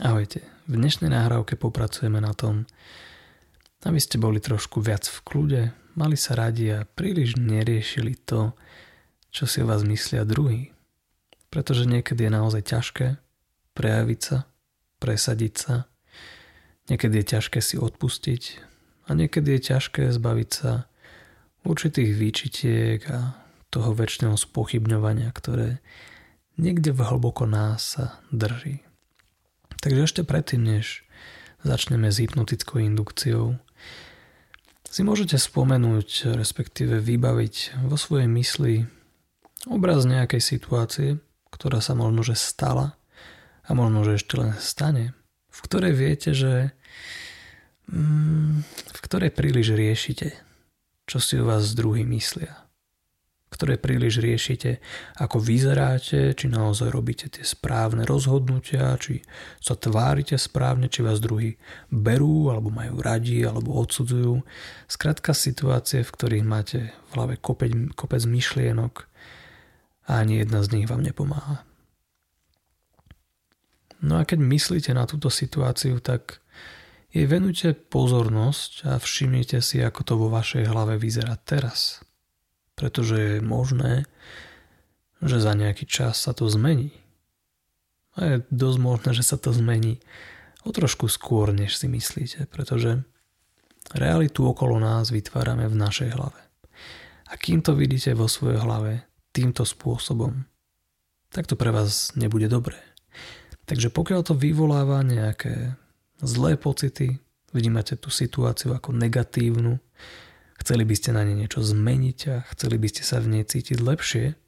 Ahojte, v dnešnej nahrávke popracujeme na tom, aby ste boli trošku viac v kľude, mali sa radi a príliš neriešili to, čo si o vás myslia druhý. Pretože niekedy je naozaj ťažké prejaviť sa, presadiť sa, niekedy je ťažké si odpustiť a niekedy je ťažké zbaviť sa určitých výčitiek a toho väčšného spochybňovania, ktoré niekde v hlboko nás sa drží. Takže ešte predtým, než začneme s hypnotickou indukciou, si môžete spomenúť, respektíve vybaviť vo svojej mysli obraz nejakej situácie, ktorá sa možno že stala a možno že ešte len stane, v ktorej viete, že mm, v ktorej príliš riešite, čo si o vás druhý myslia ktoré príliš riešite, ako vyzeráte, či naozaj robíte tie správne rozhodnutia, či sa tvárite správne, či vás druhí berú, alebo majú radi, alebo odsudzujú. Skrátka situácie, v ktorých máte v hlave kopec, kopec myšlienok a ani jedna z nich vám nepomáha. No a keď myslíte na túto situáciu, tak jej venujte pozornosť a všimnite si, ako to vo vašej hlave vyzerá teraz pretože je možné, že za nejaký čas sa to zmení. A je dosť možné, že sa to zmení o trošku skôr, než si myslíte, pretože realitu okolo nás vytvárame v našej hlave. A kým to vidíte vo svojej hlave týmto spôsobom, tak to pre vás nebude dobré. Takže pokiaľ to vyvoláva nejaké zlé pocity, vnímate tú situáciu ako negatívnu, chceli by ste na ne niečo zmeniť a chceli by ste sa v nej cítiť lepšie,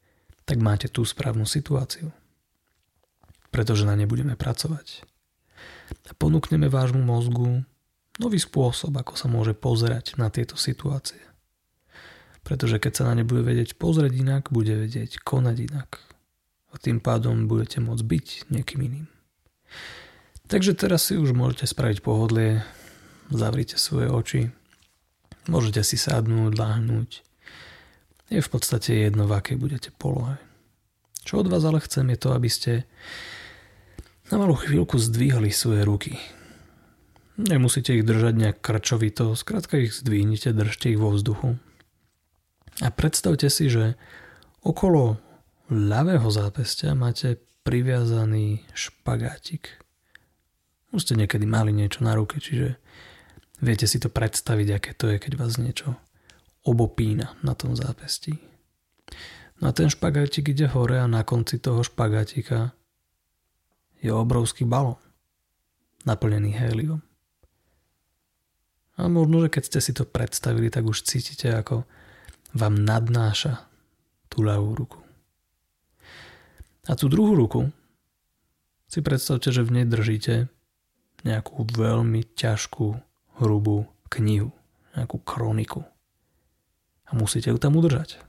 tak máte tú správnu situáciu. Pretože na ne budeme pracovať. A ponúkneme vášmu mozgu nový spôsob, ako sa môže pozerať na tieto situácie. Pretože keď sa na ne bude vedieť pozrieť inak, bude vedieť konať inak. A tým pádom budete môcť byť niekým iným. Takže teraz si už môžete spraviť pohodlie, zavrite svoje oči Môžete si sadnúť, láhnuť. Je v podstate jedno, v akej budete polohe. Čo od vás ale chcem je to, aby ste na malú chvíľku zdvihli svoje ruky. Nemusíte ich držať nejak krčovito, skrátka ich zdvihnite, držte ich vo vzduchu. A predstavte si, že okolo ľavého zápestia máte priviazaný špagátik. Už ste niekedy mali niečo na ruke, čiže Viete si to predstaviť, aké to je, keď vás niečo obopína na tom zápestí. No a ten špagátik ide hore a na konci toho špagátika je obrovský balón naplnený héliom. A možno, že keď ste si to predstavili, tak už cítite, ako vám nadnáša tú ľavú ruku. A tú druhú ruku si predstavte, že v nej držíte nejakú veľmi ťažkú hrubú knihu, nejakú kroniku. A musíte ju tam udržať.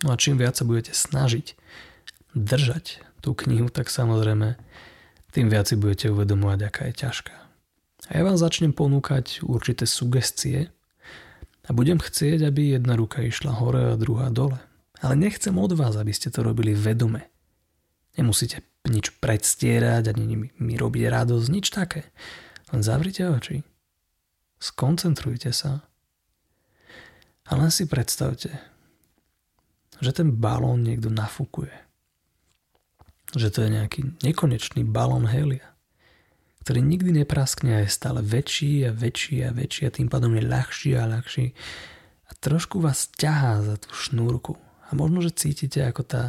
No a čím viac sa budete snažiť držať tú knihu, tak samozrejme tým viac si budete uvedomovať, aká je ťažká. A ja vám začnem ponúkať určité sugestie a budem chcieť, aby jedna ruka išla hore a druhá dole. Ale nechcem od vás, aby ste to robili vedome. Nemusíte nič predstierať ani mi robiť radosť, nič také. Len zavrite oči. Skoncentrujte sa. A len si predstavte, že ten balón niekto nafúkuje. Že to je nejaký nekonečný balón helia, ktorý nikdy nepraskne a je stále väčší a väčší a väčší a tým pádom je ľahší a ľahší a trošku vás ťahá za tú šnúrku. A možno, že cítite, ako tá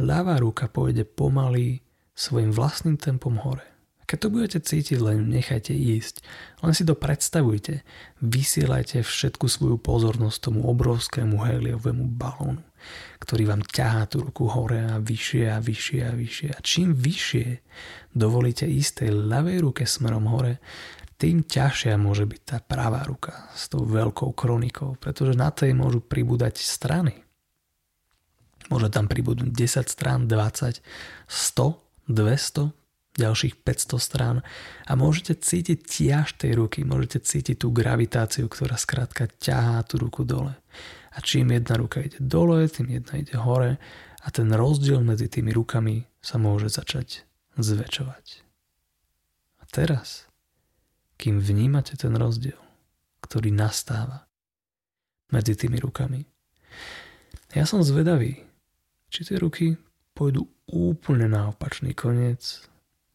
ľavá ruka pôjde pomaly svojim vlastným tempom hore. Keď to budete cítiť, len nechajte ísť. Len si to predstavujte. Vysielajte všetku svoju pozornosť tomu obrovskému heliovému balónu, ktorý vám ťahá tú ruku hore a vyššie a vyššie a vyššie. A čím vyššie dovolíte ísť tej ľavej ruke smerom hore, tým ťažšia môže byť tá pravá ruka s tou veľkou kronikou, pretože na tej môžu pribúdať strany. Môže tam pribudnúť 10 strán, 20, 100, 200, ďalších 500 strán a môžete cítiť tiaž tej ruky, môžete cítiť tú gravitáciu, ktorá skrátka ťahá tú ruku dole. A čím jedna ruka ide dole, tým jedna ide hore a ten rozdiel medzi tými rukami sa môže začať zväčšovať. teraz, kým vnímate ten rozdiel, ktorý nastáva medzi tými rukami, ja som zvedavý, či tie ruky pôjdu úplne na opačný koniec,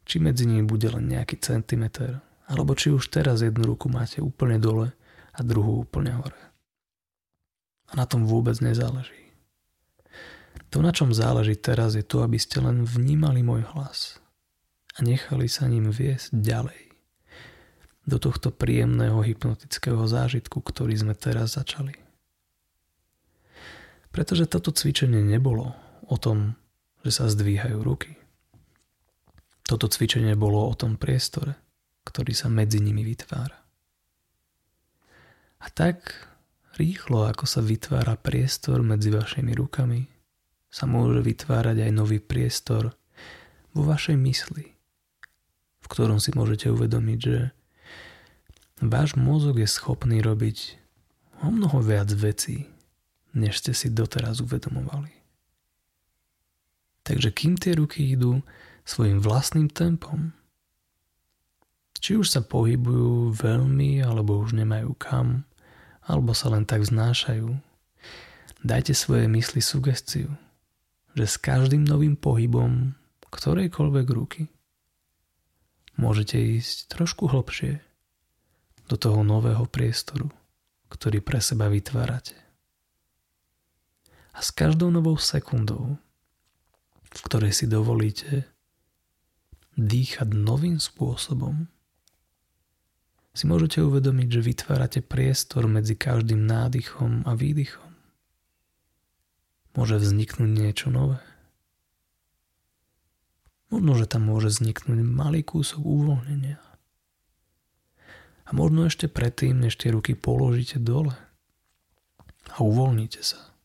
či medzi nimi bude len nejaký centimeter, alebo či už teraz jednu ruku máte úplne dole a druhú úplne hore. A na tom vôbec nezáleží. To, na čom záleží teraz, je to, aby ste len vnímali môj hlas a nechali sa ním viesť ďalej do tohto príjemného hypnotického zážitku, ktorý sme teraz začali. Pretože toto cvičenie nebolo o tom, že sa zdvíhajú ruky. Toto cvičenie bolo o tom priestore, ktorý sa medzi nimi vytvára. A tak rýchlo, ako sa vytvára priestor medzi vašimi rukami, sa môže vytvárať aj nový priestor vo vašej mysli, v ktorom si môžete uvedomiť, že váš mozog je schopný robiť o mnoho viac vecí, než ste si doteraz uvedomovali. Takže kým tie ruky idú svojim vlastným tempom, či už sa pohybujú veľmi, alebo už nemajú kam, alebo sa len tak znášajú, dajte svoje mysli sugestiu, že s každým novým pohybom ktorejkoľvek ruky môžete ísť trošku hlbšie do toho nového priestoru, ktorý pre seba vytvárate. A s každou novou sekundou, v ktorej si dovolíte dýchať novým spôsobom, si môžete uvedomiť, že vytvárate priestor medzi každým nádychom a výdychom. Môže vzniknúť niečo nové. Možno, že tam môže vzniknúť malý kúsok uvoľnenia. A možno ešte predtým, než tie ruky položíte dole a uvoľníte sa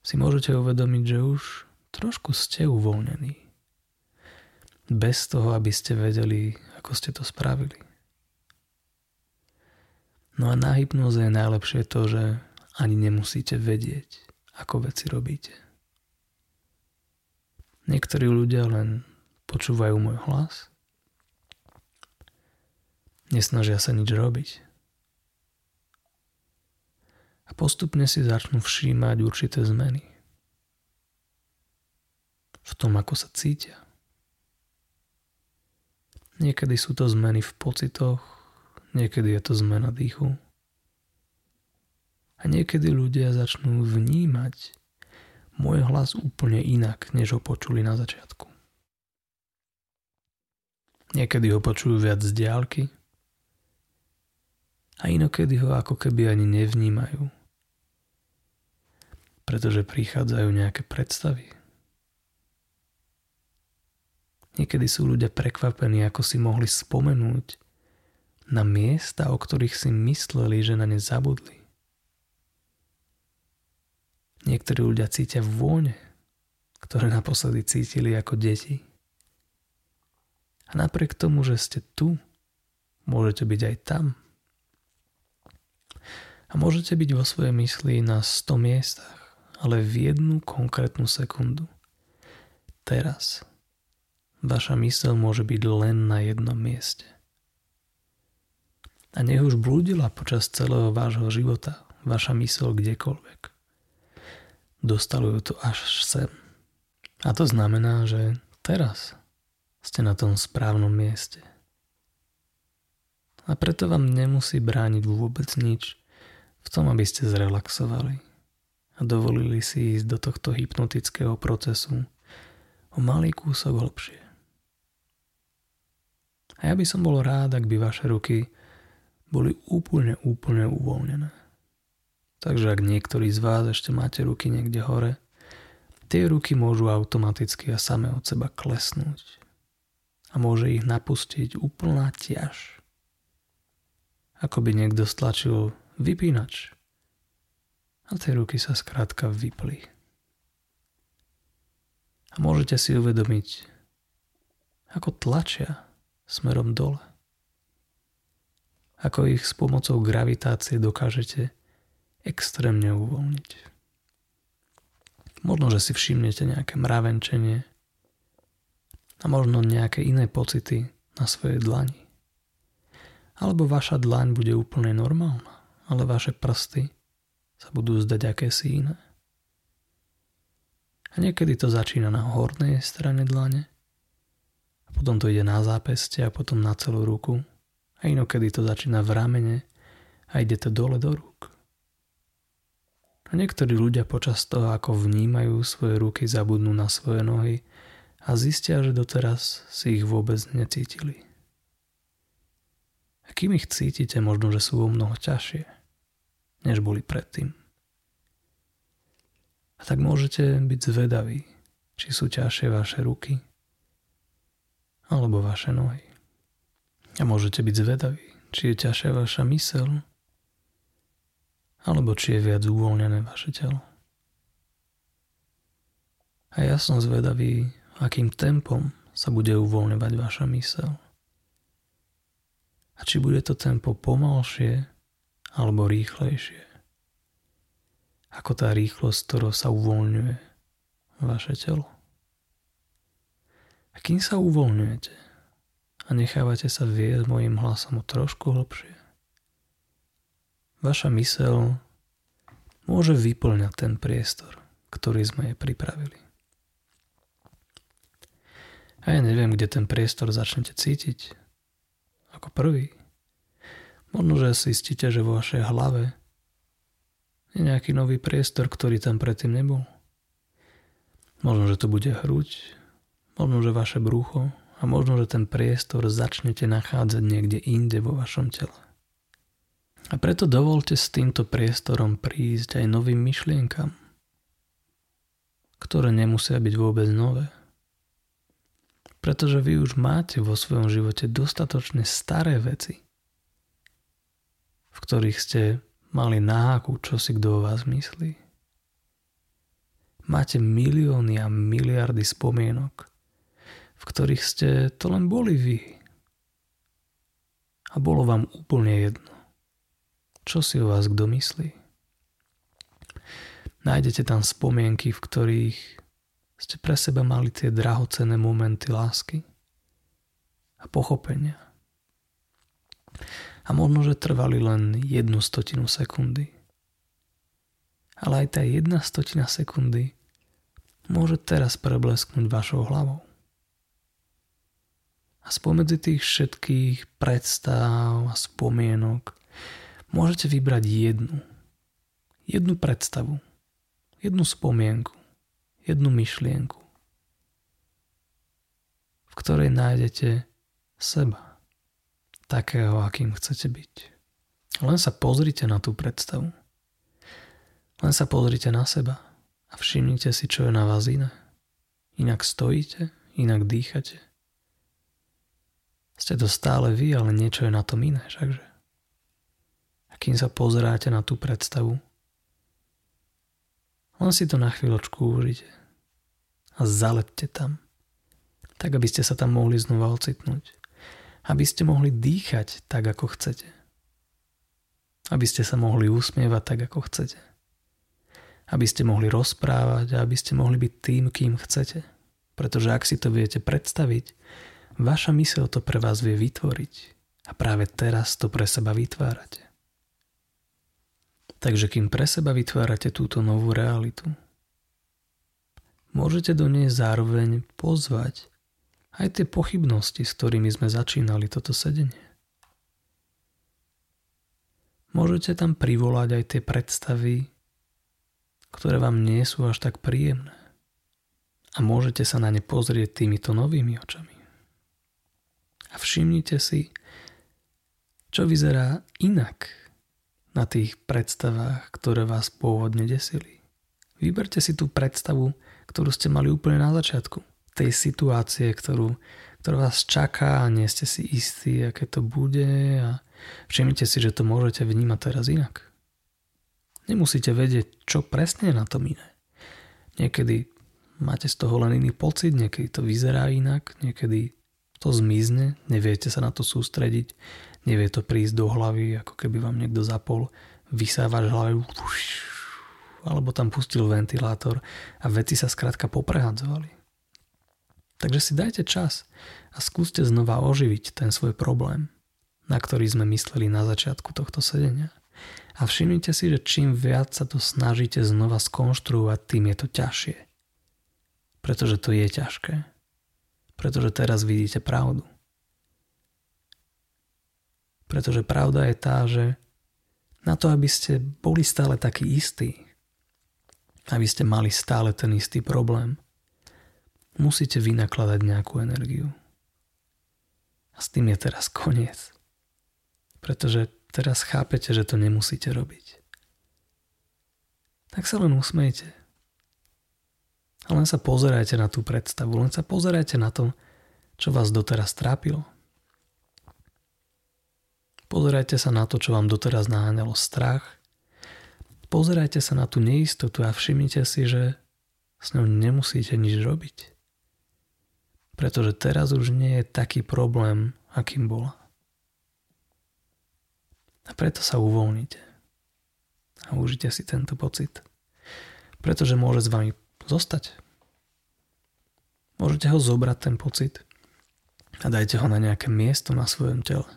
si môžete uvedomiť, že už trošku ste uvoľnení. Bez toho, aby ste vedeli, ako ste to spravili. No a na hypnoze je najlepšie to, že ani nemusíte vedieť, ako veci robíte. Niektorí ľudia len počúvajú môj hlas, nesnažia sa nič robiť a postupne si začnú všímať určité zmeny v tom, ako sa cítia. Niekedy sú to zmeny v pocitoch, niekedy je to zmena dýchu. A niekedy ľudia začnú vnímať môj hlas úplne inak, než ho počuli na začiatku. Niekedy ho počujú viac z diálky a inokedy ho ako keby ani nevnímajú pretože prichádzajú nejaké predstavy. Niekedy sú ľudia prekvapení, ako si mohli spomenúť na miesta, o ktorých si mysleli, že na ne zabudli. Niektorí ľudia cítia vône, ktoré naposledy cítili ako deti. A napriek tomu, že ste tu, môžete byť aj tam. A môžete byť vo svojej mysli na 100 miestach ale v jednu konkrétnu sekundu. Teraz. Vaša mysel môže byť len na jednom mieste. A nech už blúdila počas celého vášho života vaša mysel kdekoľvek. Dostalo ju to až sem. A to znamená, že teraz ste na tom správnom mieste. A preto vám nemusí brániť vôbec nič v tom, aby ste zrelaxovali a dovolili si ísť do tohto hypnotického procesu o malý kúsok hlbšie. A ja by som bol rád, ak by vaše ruky boli úplne, úplne uvoľnené. Takže ak niektorí z vás ešte máte ruky niekde hore, tie ruky môžu automaticky a same od seba klesnúť. A môže ich napustiť úplná ťaž. Ako by niekto stlačil vypínač a tie ruky sa skrátka vypli. A môžete si uvedomiť, ako tlačia smerom dole. Ako ich s pomocou gravitácie dokážete extrémne uvoľniť. Možno, že si všimnete nejaké mravenčenie a možno nejaké iné pocity na svojej dlani. Alebo vaša dlaň bude úplne normálna, ale vaše prsty sa budú zdať akési iné. A niekedy to začína na hornej strane dlane, a potom to ide na zápeste a potom na celú ruku a inokedy to začína v ramene a ide to dole do rúk. A niektorí ľudia počas toho, ako vnímajú svoje ruky, zabudnú na svoje nohy a zistia, že doteraz si ich vôbec necítili. A kým ich cítite, možno, že sú o mnoho ťažšie, než boli predtým. A tak môžete byť zvedaví, či sú ťažšie vaše ruky alebo vaše nohy. A môžete byť zvedaví, či je ťažšia vaša mysel, alebo či je viac uvoľnené vaše telo. A ja som zvedavý, akým tempom sa bude uvoľňovať vaša mysel. A či bude to tempo pomalšie alebo rýchlejšie. Ako tá rýchlosť, ktorou sa uvoľňuje vaše telo. Kým sa uvoľňujete, a nechávate sa viesť mojim hlasom o trošku hlbšie. Vaša mysel môže vyplňať ten priestor, ktorý sme jej pripravili. A ja neviem, kde ten priestor začnete cítiť. Ako prvý. Možno, že si istíte, že vo vašej hlave je nejaký nový priestor, ktorý tam predtým nebol. Možno, že to bude hruď, možno, že vaše brucho, a možno, že ten priestor začnete nachádzať niekde inde vo vašom tele. A preto dovolte s týmto priestorom prísť aj novým myšlienkam, ktoré nemusia byť vôbec nové. Pretože vy už máte vo svojom živote dostatočne staré veci, v ktorých ste mali náhaku, čo si kto o vás myslí. Máte milióny a miliardy spomienok, v ktorých ste to len boli vy. A bolo vám úplne jedno, čo si o vás kto myslí. Nájdete tam spomienky, v ktorých ste pre seba mali tie drahocené momenty lásky a pochopenia. A možno, že trvali len jednu stotinu sekundy. Ale aj tá jedna stotina sekundy môže teraz preblesknúť vašou hlavou. A spomedzi tých všetkých predstav a spomienok môžete vybrať jednu. Jednu predstavu, jednu spomienku, jednu myšlienku, v ktorej nájdete seba, takého, akým chcete byť. Len sa pozrite na tú predstavu. Len sa pozrite na seba a všimnite si, čo je na vás iné. Inak stojíte, inak dýchate, ste to stále vy, ale niečo je na tom iné, všakže. A kým sa pozeráte na tú predstavu, len si to na chvíľočku užite a zalepte tam, tak aby ste sa tam mohli znova ocitnúť. Aby ste mohli dýchať tak, ako chcete. Aby ste sa mohli usmievať tak, ako chcete. Aby ste mohli rozprávať a aby ste mohli byť tým, kým chcete. Pretože ak si to viete predstaviť, Vaša mysel to pre vás vie vytvoriť a práve teraz to pre seba vytvárate. Takže kým pre seba vytvárate túto novú realitu, môžete do nej zároveň pozvať aj tie pochybnosti, s ktorými sme začínali toto sedenie. Môžete tam privolať aj tie predstavy, ktoré vám nie sú až tak príjemné. A môžete sa na ne pozrieť týmito novými očami. A všimnite si, čo vyzerá inak na tých predstavách, ktoré vás pôvodne desili. Vyberte si tú predstavu, ktorú ste mali úplne na začiatku. Tej situácie, ktorú, ktorá vás čaká a nie ste si istí, aké to bude a všimnite si, že to môžete vnímať teraz inak. Nemusíte vedieť, čo presne je na tom iné. Niekedy máte z toho len iný pocit, niekedy to vyzerá inak, niekedy to zmizne, neviete sa na to sústrediť, nevie to prísť do hlavy, ako keby vám niekto zapol vysávač hlavy, alebo tam pustil ventilátor a veci sa skrátka poprehadzovali. Takže si dajte čas a skúste znova oživiť ten svoj problém, na ktorý sme mysleli na začiatku tohto sedenia. A všimnite si, že čím viac sa to snažíte znova skonštruovať, tým je to ťažšie. Pretože to je ťažké. Pretože teraz vidíte pravdu. Pretože pravda je tá, že na to, aby ste boli stále takí istí, aby ste mali stále ten istý problém, musíte vynakladať nejakú energiu. A s tým je teraz koniec. Pretože teraz chápete, že to nemusíte robiť. Tak sa len usmejte. A len sa pozerajte na tú predstavu, len sa pozerajte na to, čo vás doteraz trápilo. Pozerajte sa na to, čo vám doteraz naháňalo strach. Pozerajte sa na tú neistotu a všimnite si, že s ňou nemusíte nič robiť. Pretože teraz už nie je taký problém, akým bola. A preto sa uvoľnite. A užite si tento pocit. Pretože môže s vami zostať. Môžete ho zobrať ten pocit a dajte ho na nejaké miesto na svojom tele.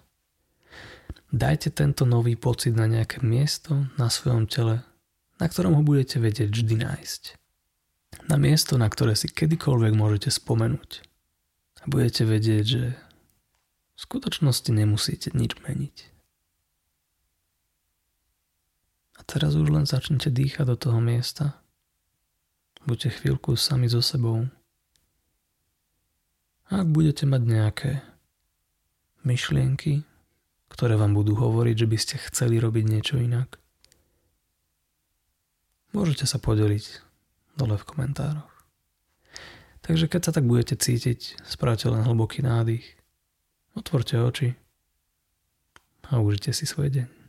Dajte tento nový pocit na nejaké miesto na svojom tele, na ktorom ho budete vedieť vždy nájsť. Na miesto, na ktoré si kedykoľvek môžete spomenúť. A budete vedieť, že v skutočnosti nemusíte nič meniť. A teraz už len začnite dýchať do toho miesta. Buďte chvíľku sami so sebou. Ak budete mať nejaké myšlienky, ktoré vám budú hovoriť, že by ste chceli robiť niečo inak. Môžete sa podeliť dole v komentároch. Takže keď sa tak budete cítiť, spravte len hlboký nádych, otvorte oči a užite si svoj deň.